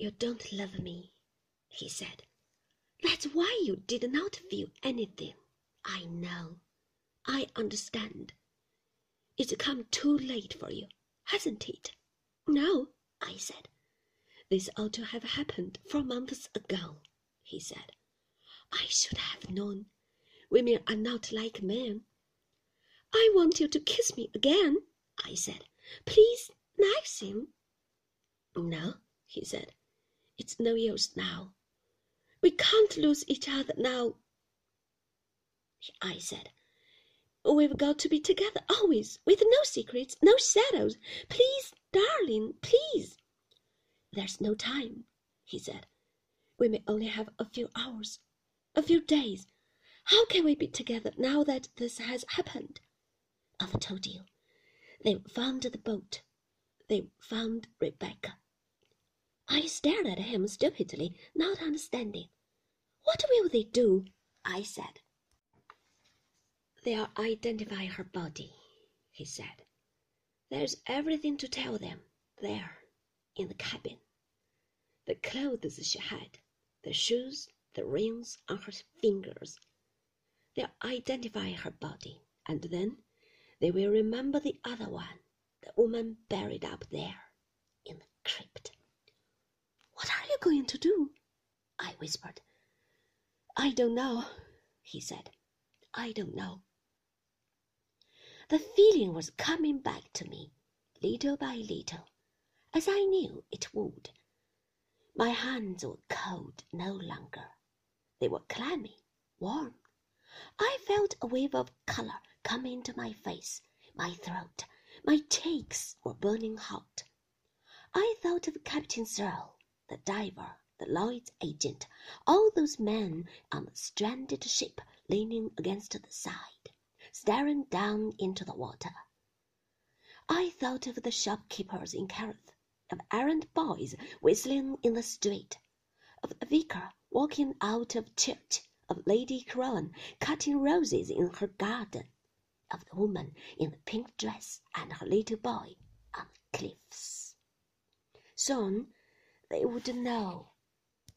You don't love me, he said. That's why you did not feel anything. I know. I understand. It's come too late for you, hasn't it? No, I said. This ought to have happened four months ago, he said. I should have known. Women are not like men. I want you to kiss me again, I said. Please, Maxim. No, he said. It's no use now. We can't lose each other now. I said. We've got to be together always, with no secrets, no shadows. Please, darling, please. There's no time, he said. We may only have a few hours, a few days. How can we be together now that this has happened? I've told you. They've found the boat. They've found Rebecca. I stared at him stupidly, not understanding. What will they do? I said. They'll identify her body, he said. There's everything to tell them there in the cabin. The clothes she had, the shoes, the rings on her fingers. They'll identify her body, and then they will remember the other one, the woman buried up there in the crypt. Going to do? I whispered. I don't know, he said. I don't know. The feeling was coming back to me, little by little, as I knew it would. My hands were cold no longer. They were clammy, warm. I felt a wave of color come into my face, my throat, my cheeks were burning hot. I thought of Captain Searle, the diver, the Lloyd's agent, all those men on the stranded ship leaning against the side staring down into the water. I thought of the shopkeepers in Kerrith, of errand boys whistling in the street, of the vicar walking out of church, of Lady Crowan cutting roses in her garden, of the woman in the pink dress and her little boy on the cliffs. Soon they would know